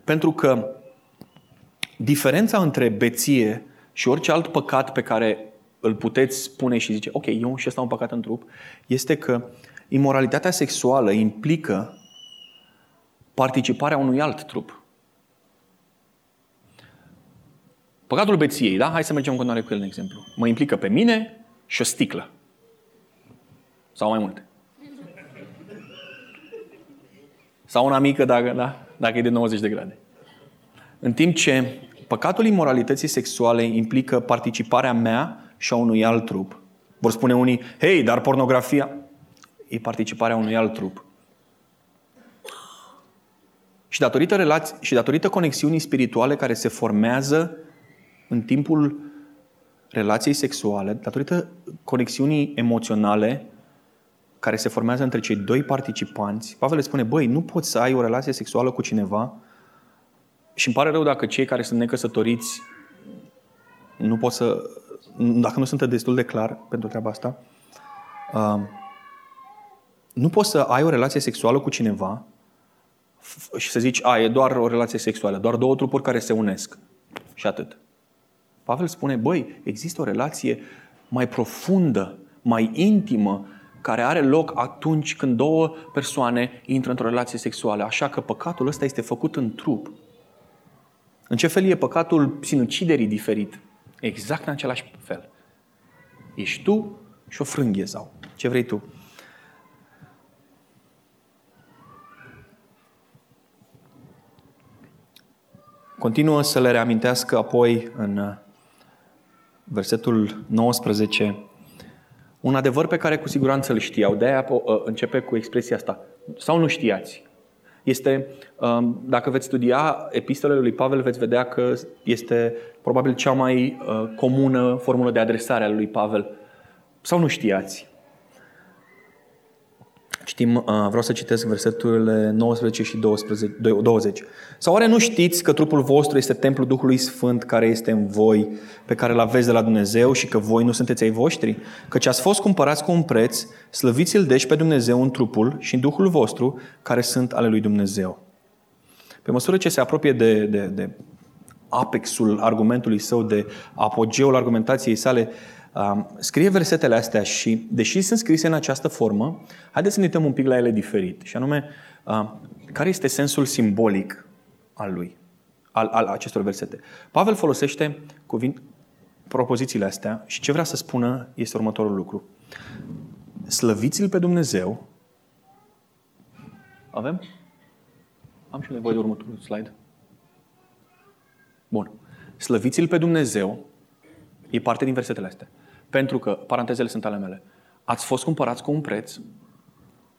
Pentru că diferența între beție și orice alt păcat pe care îl puteți spune și zice, ok, eu și ăsta un păcat în trup, este că imoralitatea sexuală implică participarea unui alt trup. Păcatul beției, da? Hai să mergem în continuare cu el, de exemplu. Mă implică pe mine și o sticlă. Sau mai multe. Sau una mică dacă, da? dacă e de 90 de grade. În timp ce păcatul imoralității sexuale implică participarea mea și a unui alt trup. Vor spune unii, hei, dar pornografia e participarea unui alt trup. Și datorită, relați- și datorită conexiunii spirituale care se formează în timpul relației sexuale, datorită conexiunii emoționale care se formează între cei doi participanți, Pavel le spune, băi, nu poți să ai o relație sexuală cu cineva și îmi pare rău dacă cei care sunt necăsătoriți nu pot să, dacă nu sunt destul de clar pentru treaba asta, uh, nu poți să ai o relație sexuală cu cineva și să zici, a, e doar o relație sexuală, doar două trupuri care se unesc și atât. Pavel spune, băi, există o relație mai profundă, mai intimă, care are loc atunci când două persoane intră într-o relație sexuală. Așa că păcatul ăsta este făcut în trup. În ce fel e păcatul sinuciderii diferit? Exact în același fel. Ești tu și o frânghie sau ce vrei tu. Continuă să le reamintească apoi în versetul 19, un adevăr pe care cu siguranță îl știau. De-aia ă, începe cu expresia asta. Sau nu știați. Este, ă, dacă veți studia epistolele lui Pavel, veți vedea că este probabil cea mai ă, comună formulă de adresare a lui Pavel. Sau nu știați. Citim, uh, vreau să citesc verseturile 19 și 12, 20. Sau oare nu știți că trupul vostru este templul Duhului Sfânt care este în voi, pe care îl aveți de la Dumnezeu și că voi nu sunteți ai voștri? Căci ați fost cumpărați cu un preț, slăviți-l deci pe Dumnezeu în trupul și în Duhul vostru, care sunt ale lui Dumnezeu. Pe măsură ce se apropie de, de, de apexul argumentului său, de apogeul argumentației sale, scrie versetele astea și, deși sunt scrise în această formă, haideți să ne uităm un pic la ele diferit. Și anume, care este sensul simbolic al lui, al, al acestor versete. Pavel folosește cuvint, propozițiile astea și ce vrea să spună este următorul lucru. Slăviți-l pe Dumnezeu. Avem? Am și nevoie de următorul slide. Bun. Slăviți-l pe Dumnezeu, e parte din versetele astea. Pentru că, parantezele sunt ale mele, ați fost cumpărați cu un preț,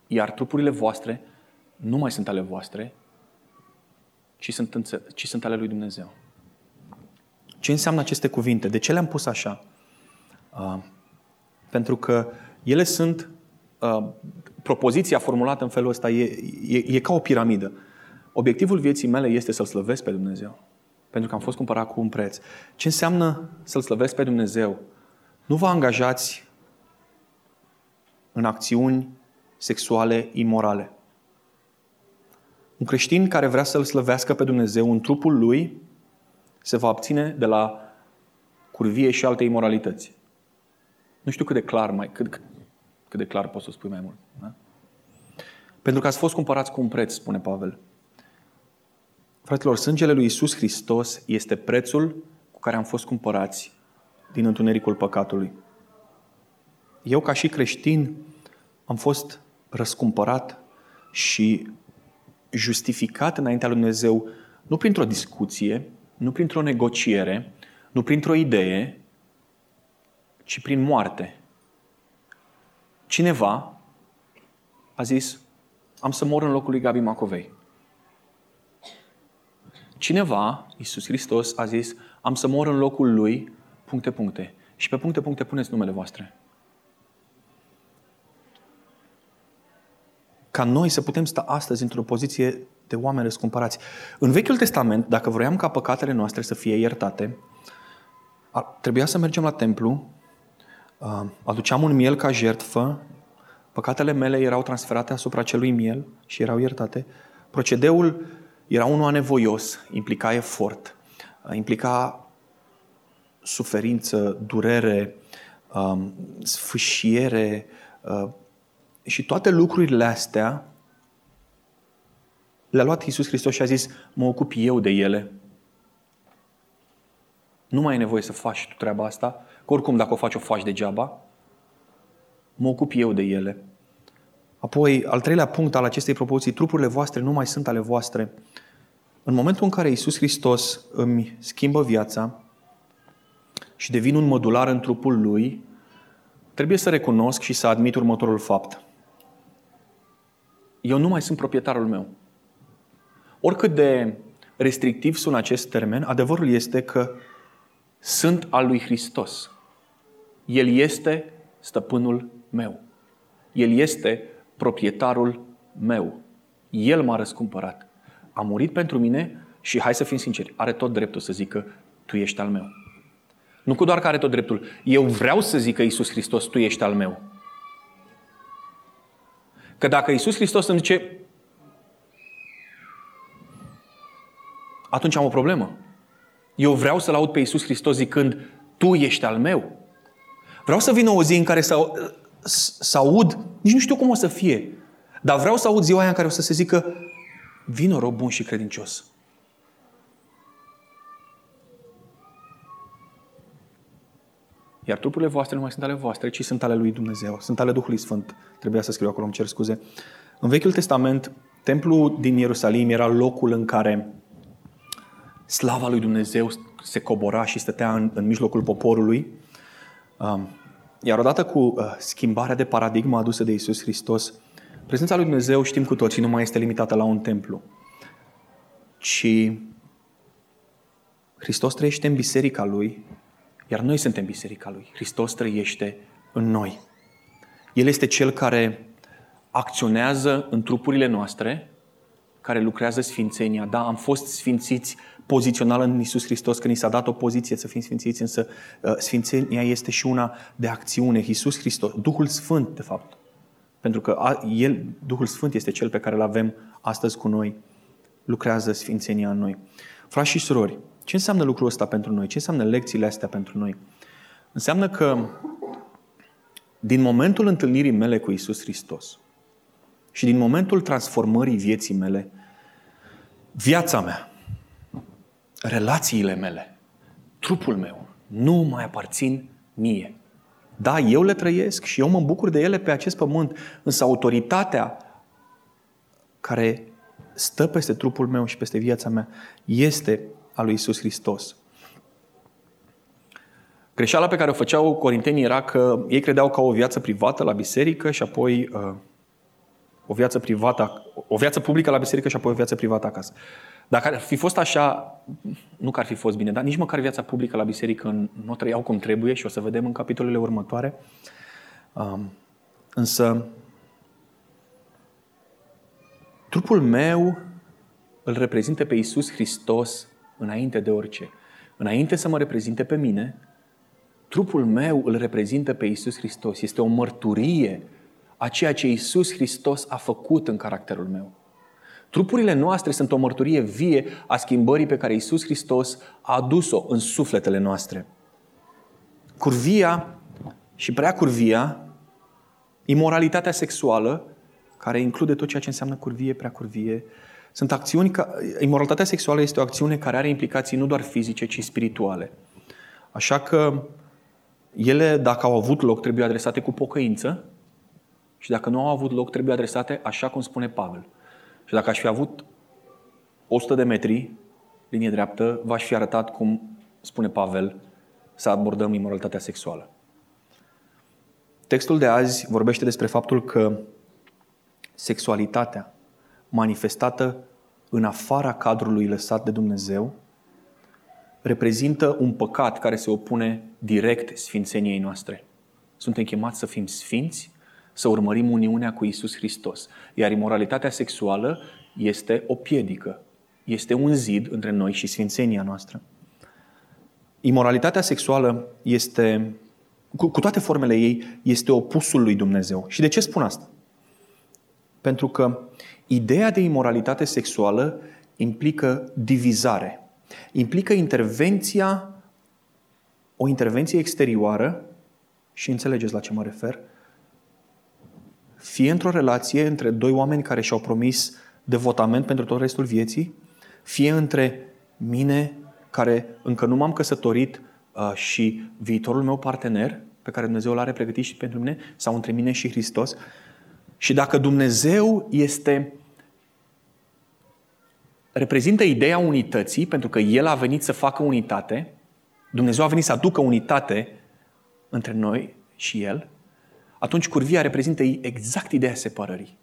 iar trupurile voastre nu mai sunt ale voastre, ci sunt, ci sunt ale lui Dumnezeu. Ce înseamnă aceste cuvinte? De ce le-am pus așa? Uh, pentru că ele sunt. Uh, propoziția formulată în felul ăsta e, e, e ca o piramidă. Obiectivul vieții mele este să-L slăvesc pe Dumnezeu. Pentru că am fost cumpărat cu un preț. Ce înseamnă să-L slăvesc pe Dumnezeu? Nu vă angajați în acțiuni sexuale imorale. Un creștin care vrea să-L slăvească pe Dumnezeu în trupul lui se va abține de la curvie și alte imoralități. Nu știu cât de clar mai, cât, cât de clar poți să spui mai mult. Da? Pentru că ați fost cumpărați cu un preț, spune Pavel. Fraților, sângele lui Isus Hristos este prețul cu care am fost cumpărați din întunericul păcatului. Eu, ca și creștin, am fost răscumpărat și justificat înaintea lui Dumnezeu nu printr-o discuție, nu printr-o negociere, nu printr-o idee, ci prin moarte. Cineva a zis, am să mor în locul lui Gabi Macovei. Cineva, Iisus Hristos, a zis, am să mor în locul lui, puncte, puncte. Și pe puncte, puncte puneți numele voastre. Ca noi să putem sta astăzi într-o poziție de oameni răscumpărați. În Vechiul Testament, dacă vroiam ca păcatele noastre să fie iertate, trebuia să mergem la templu, aduceam un miel ca jertfă, păcatele mele erau transferate asupra celui miel și erau iertate. Procedeul era unul anevoios, implica efort, implica suferință, durere, sfâșiere și toate lucrurile astea le-a luat Iisus Hristos și a zis, mă ocup eu de ele. Nu mai e nevoie să faci tu treaba asta, că oricum dacă o faci, o faci degeaba. Mă ocup eu de ele. Apoi, al treilea punct al acestei propoziții, trupurile voastre nu mai sunt ale voastre. În momentul în care Iisus Hristos îmi schimbă viața și devin un modular în trupul Lui, trebuie să recunosc și să admit următorul fapt. Eu nu mai sunt proprietarul meu. Oricât de restrictiv sună acest termen, adevărul este că sunt al lui Hristos. El este stăpânul meu. El este proprietarul meu. El m-a răscumpărat. A murit pentru mine și, hai să fim sinceri, are tot dreptul să zică, tu ești al meu. Nu cu doar că are tot dreptul. Eu vreau să zică Iisus Hristos, tu ești al meu. Că dacă Iisus Hristos îmi zice, atunci am o problemă. Eu vreau să-L aud pe Iisus Hristos zicând, Tu ești al meu. Vreau să vină o zi în care să, să aud, nici nu știu cum o să fie, dar vreau să aud ziua aia în care o să se zică, vină rob bun și credincios. Iar trupurile voastre nu mai sunt ale voastre, ci sunt ale lui Dumnezeu. Sunt ale Duhului Sfânt. Trebuia să scriu acolo, îmi cer scuze. În Vechiul Testament, templul din Ierusalim era locul în care slava lui Dumnezeu se cobora și stătea în, în mijlocul poporului. Um, iar odată cu uh, schimbarea de paradigmă adusă de Isus Hristos, prezența lui Dumnezeu, știm cu toții, nu mai este limitată la un templu, ci Hristos trăiește în biserica Lui, iar noi suntem biserica Lui. Hristos trăiește în noi. El este Cel care acționează în trupurile noastre, care lucrează sfințenia. Da, am fost sfințiți pozițional în Isus Hristos, că ni s-a dat o poziție să fim sfințiți, însă uh, sfințenia este și una de acțiune. Isus Hristos, Duhul Sfânt, de fapt. Pentru că El, Duhul Sfânt este Cel pe care îl avem astăzi cu noi. Lucrează sfințenia în noi. Frați și surori, ce înseamnă lucrul ăsta pentru noi? Ce înseamnă lecțiile astea pentru noi? Înseamnă că din momentul întâlnirii mele cu Isus Hristos și din momentul transformării vieții mele, viața mea, relațiile mele, trupul meu, nu mai aparțin mie. Da, eu le trăiesc și eu mă bucur de ele pe acest pământ, însă autoritatea care stă peste trupul meu și peste viața mea este a lui Isus Hristos. Greșeala pe care o făceau corintenii era că ei credeau că au o viață privată la biserică și apoi uh, o viață privată, o viață publică la biserică și apoi o viață privată acasă. Dacă ar fi fost așa, nu că ar fi fost bine, dar nici măcar viața publică la biserică nu o trăiau cum trebuie și o să vedem în capitolele următoare. Um, însă, trupul meu îl reprezintă pe Iisus Hristos înainte de orice. Înainte să mă reprezinte pe mine, trupul meu îl reprezintă pe Iisus Hristos. Este o mărturie a ceea ce Iisus Hristos a făcut în caracterul meu. Trupurile noastre sunt o mărturie vie a schimbării pe care Iisus Hristos a adus-o în sufletele noastre. Curvia și prea curvia, imoralitatea sexuală, care include tot ceea ce înseamnă curvie, prea curvie, sunt acțiuni ca... Imoralitatea sexuală este o acțiune care are implicații nu doar fizice, ci spirituale. Așa că ele, dacă au avut loc, trebuie adresate cu pocăință și dacă nu au avut loc, trebuie adresate așa cum spune Pavel. Și dacă aș fi avut 100 de metri, linie dreaptă, v-aș fi arătat cum spune Pavel să abordăm imoralitatea sexuală. Textul de azi vorbește despre faptul că sexualitatea manifestată în afara cadrului lăsat de Dumnezeu reprezintă un păcat care se opune direct sfințeniei noastre. Suntem chemați să fim sfinți să urmărim uniunea cu Isus Hristos. Iar imoralitatea sexuală este o piedică, este un zid între noi și sfințenia noastră. Imoralitatea sexuală este, cu, cu toate formele ei, este opusul lui Dumnezeu. Și de ce spun asta? Pentru că ideea de imoralitate sexuală implică divizare, implică intervenția, o intervenție exterioară, și înțelegeți la ce mă refer, fie într-o relație între doi oameni care și-au promis devotament pentru tot restul vieții, fie între mine, care încă nu m-am căsătorit, uh, și viitorul meu partener, pe care Dumnezeu îl are pregătit și pentru mine, sau între mine și Hristos. Și dacă Dumnezeu este reprezintă ideea unității, pentru că El a venit să facă unitate, Dumnezeu a venit să aducă unitate între noi și El, atunci curvia reprezintă exact ideea separării.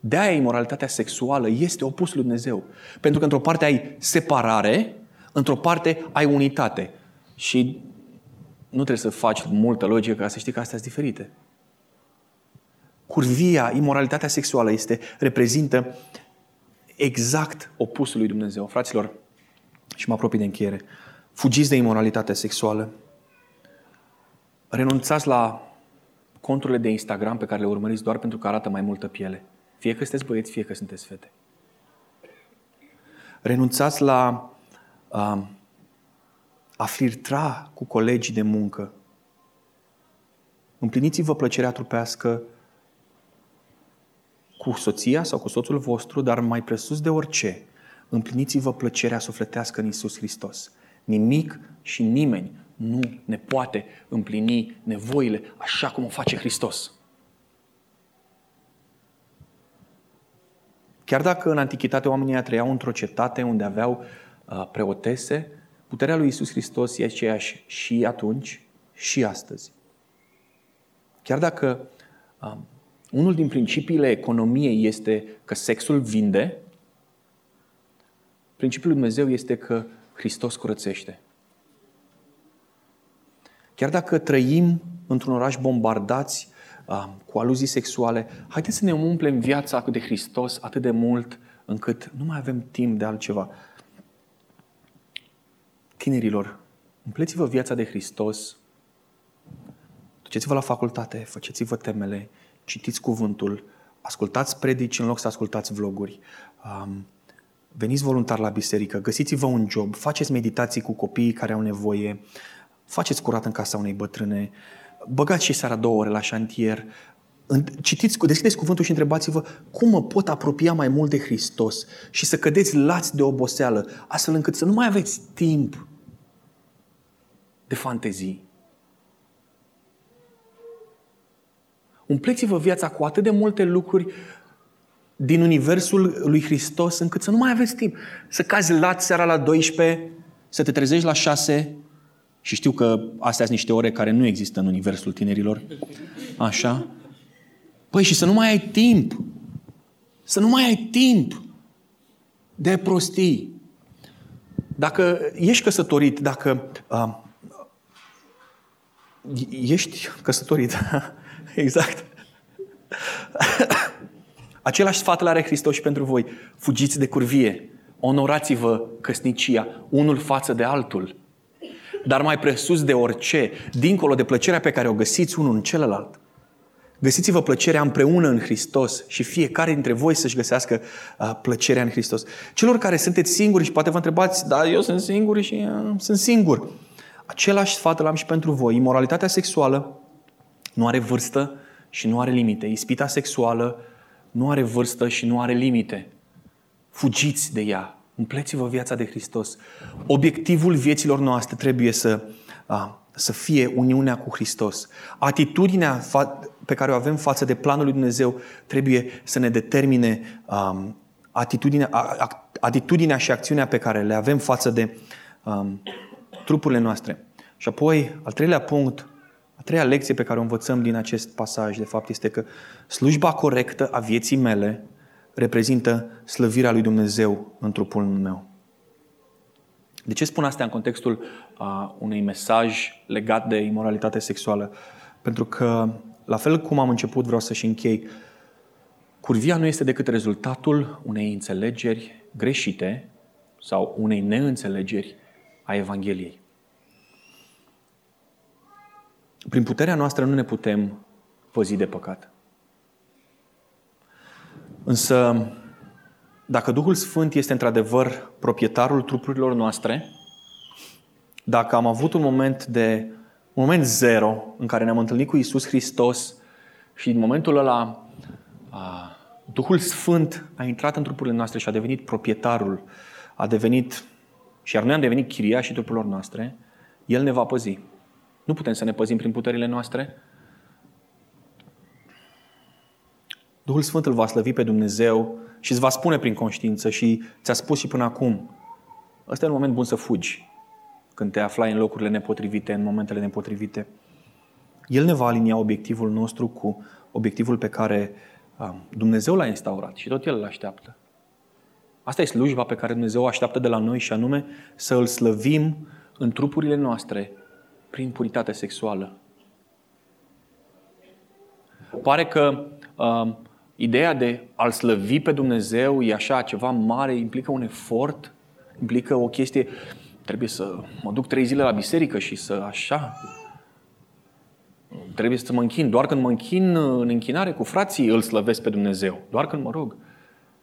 De-aia imoralitatea sexuală este opusul lui Dumnezeu. Pentru că într-o parte ai separare, într-o parte ai unitate. Și nu trebuie să faci multă logică ca să știi că astea sunt diferite. Curvia, imoralitatea sexuală este, reprezintă exact opusul lui Dumnezeu. Fraților, și mă apropii de încheiere, fugiți de imoralitatea sexuală. Renunțați la conturile de Instagram pe care le urmăriți doar pentru că arată mai multă piele. Fie că sunteți băieți, fie că sunteți fete. Renunțați la uh, a flirtra cu colegii de muncă. Împliniți-vă plăcerea trupească cu soția sau cu soțul vostru, dar mai presus de orice, împliniți-vă plăcerea sufletească în Isus Hristos. Nimic și nimeni nu ne poate împlini nevoile așa cum o face Hristos. Chiar dacă în antichitate oamenii trăiau într-o cetate unde aveau uh, preotese, puterea lui Isus Hristos e aceeași și atunci și astăzi. Chiar dacă uh, unul din principiile economiei este că sexul vinde, principiul lui Dumnezeu este că Hristos curățește. Chiar dacă trăim într-un oraș bombardați uh, cu aluzii sexuale, haideți să ne umplem viața de Hristos atât de mult încât nu mai avem timp de altceva. Tinerilor, umpleți-vă viața de Hristos, duceți-vă la facultate, faceți-vă temele, citiți cuvântul, ascultați predici în loc să ascultați vloguri, um, veniți voluntar la biserică, găsiți-vă un job, faceți meditații cu copiii care au nevoie, faceți curat în casa unei bătrâne, băgați și seara două ore la șantier, citiți, deschideți cuvântul și întrebați-vă cum mă pot apropia mai mult de Hristos și să cădeți lați de oboseală, astfel încât să nu mai aveți timp de fantezii. Umpleți-vă viața cu atât de multe lucruri din universul lui Hristos încât să nu mai aveți timp. Să cazi lat seara la 12, să te trezești la 6 și știu că astea sunt niște ore care nu există în universul tinerilor. Așa. Păi și să nu mai ai timp. Să nu mai ai timp de prostii. Dacă ești căsătorit, dacă uh, ești căsătorit, exact. Același sfat îl are Hristos și pentru voi. Fugiți de curvie. Onorați-vă căsnicia, unul față de altul. Dar mai presus de orice, dincolo de plăcerea pe care o găsiți unul în celălalt, Găsiți-vă plăcerea împreună în Hristos și fiecare dintre voi să-și găsească uh, plăcerea în Hristos. Celor care sunteți singuri și poate vă întrebați, da, eu sunt singur și uh, sunt singur. Același sfat îl am și pentru voi. Imoralitatea sexuală nu are vârstă și nu are limite. Ispita sexuală nu are vârstă și nu are limite. Fugiți de ea. Împleți-vă viața de Hristos. Obiectivul vieților noastre trebuie să, a, să fie uniunea cu Hristos. Atitudinea pe care o avem față de planul lui Dumnezeu trebuie să ne determine um, atitudinea, atitudinea și acțiunea pe care le avem față de um, trupurile noastre. Și apoi, al treilea punct, a treia lecție pe care o învățăm din acest pasaj, de fapt, este că slujba corectă a vieții mele reprezintă slăvirea lui Dumnezeu în trupul meu. De ce spun asta în contextul uh, unui mesaj legat de imoralitate sexuală? Pentru că, la fel cum am început, vreau să și închei, curvia nu este decât rezultatul unei înțelegeri greșite sau unei neînțelegeri a Evangheliei. Prin puterea noastră nu ne putem păzi de păcat. Însă, dacă Duhul Sfânt este într-adevăr proprietarul trupurilor noastre, dacă am avut un moment de un moment zero în care ne-am întâlnit cu Isus Hristos și în momentul ăla a, Duhul Sfânt a intrat în trupurile noastre și a devenit proprietarul, a devenit, și iar noi am devenit chiria și trupurilor noastre, El ne va păzi. Nu putem să ne păzim prin puterile noastre. Duhul Sfânt îl va slăvi pe Dumnezeu și îți va spune prin conștiință și ți-a spus și până acum, ăsta e un moment bun să fugi când te aflai în locurile nepotrivite, în momentele nepotrivite. El ne va alinia obiectivul nostru cu obiectivul pe care Dumnezeu l-a instaurat și tot El îl așteaptă. Asta e slujba pe care Dumnezeu o așteaptă de la noi și anume să îl slăvim în trupurile noastre prin puritate sexuală. Pare că uh, ideea de a-L slăvi pe Dumnezeu e așa ceva mare, implică un efort, implică o chestie, trebuie să mă duc trei zile la biserică și să așa, trebuie să mă închin. Doar când mă închin în închinare cu frații îl slăvesc pe Dumnezeu. Doar când mă rog.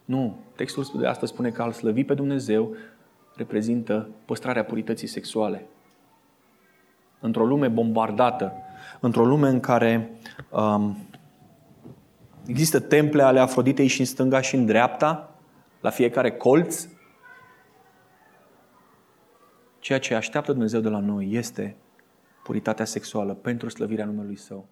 Nu. Textul de astăzi spune că al slăvi pe Dumnezeu reprezintă păstrarea purității sexuale într-o lume bombardată, într-o lume în care um, există temple ale Afroditei și în stânga și în dreapta, la fiecare colț, ceea ce așteaptă Dumnezeu de la noi este puritatea sexuală pentru slăvirea numelui Său.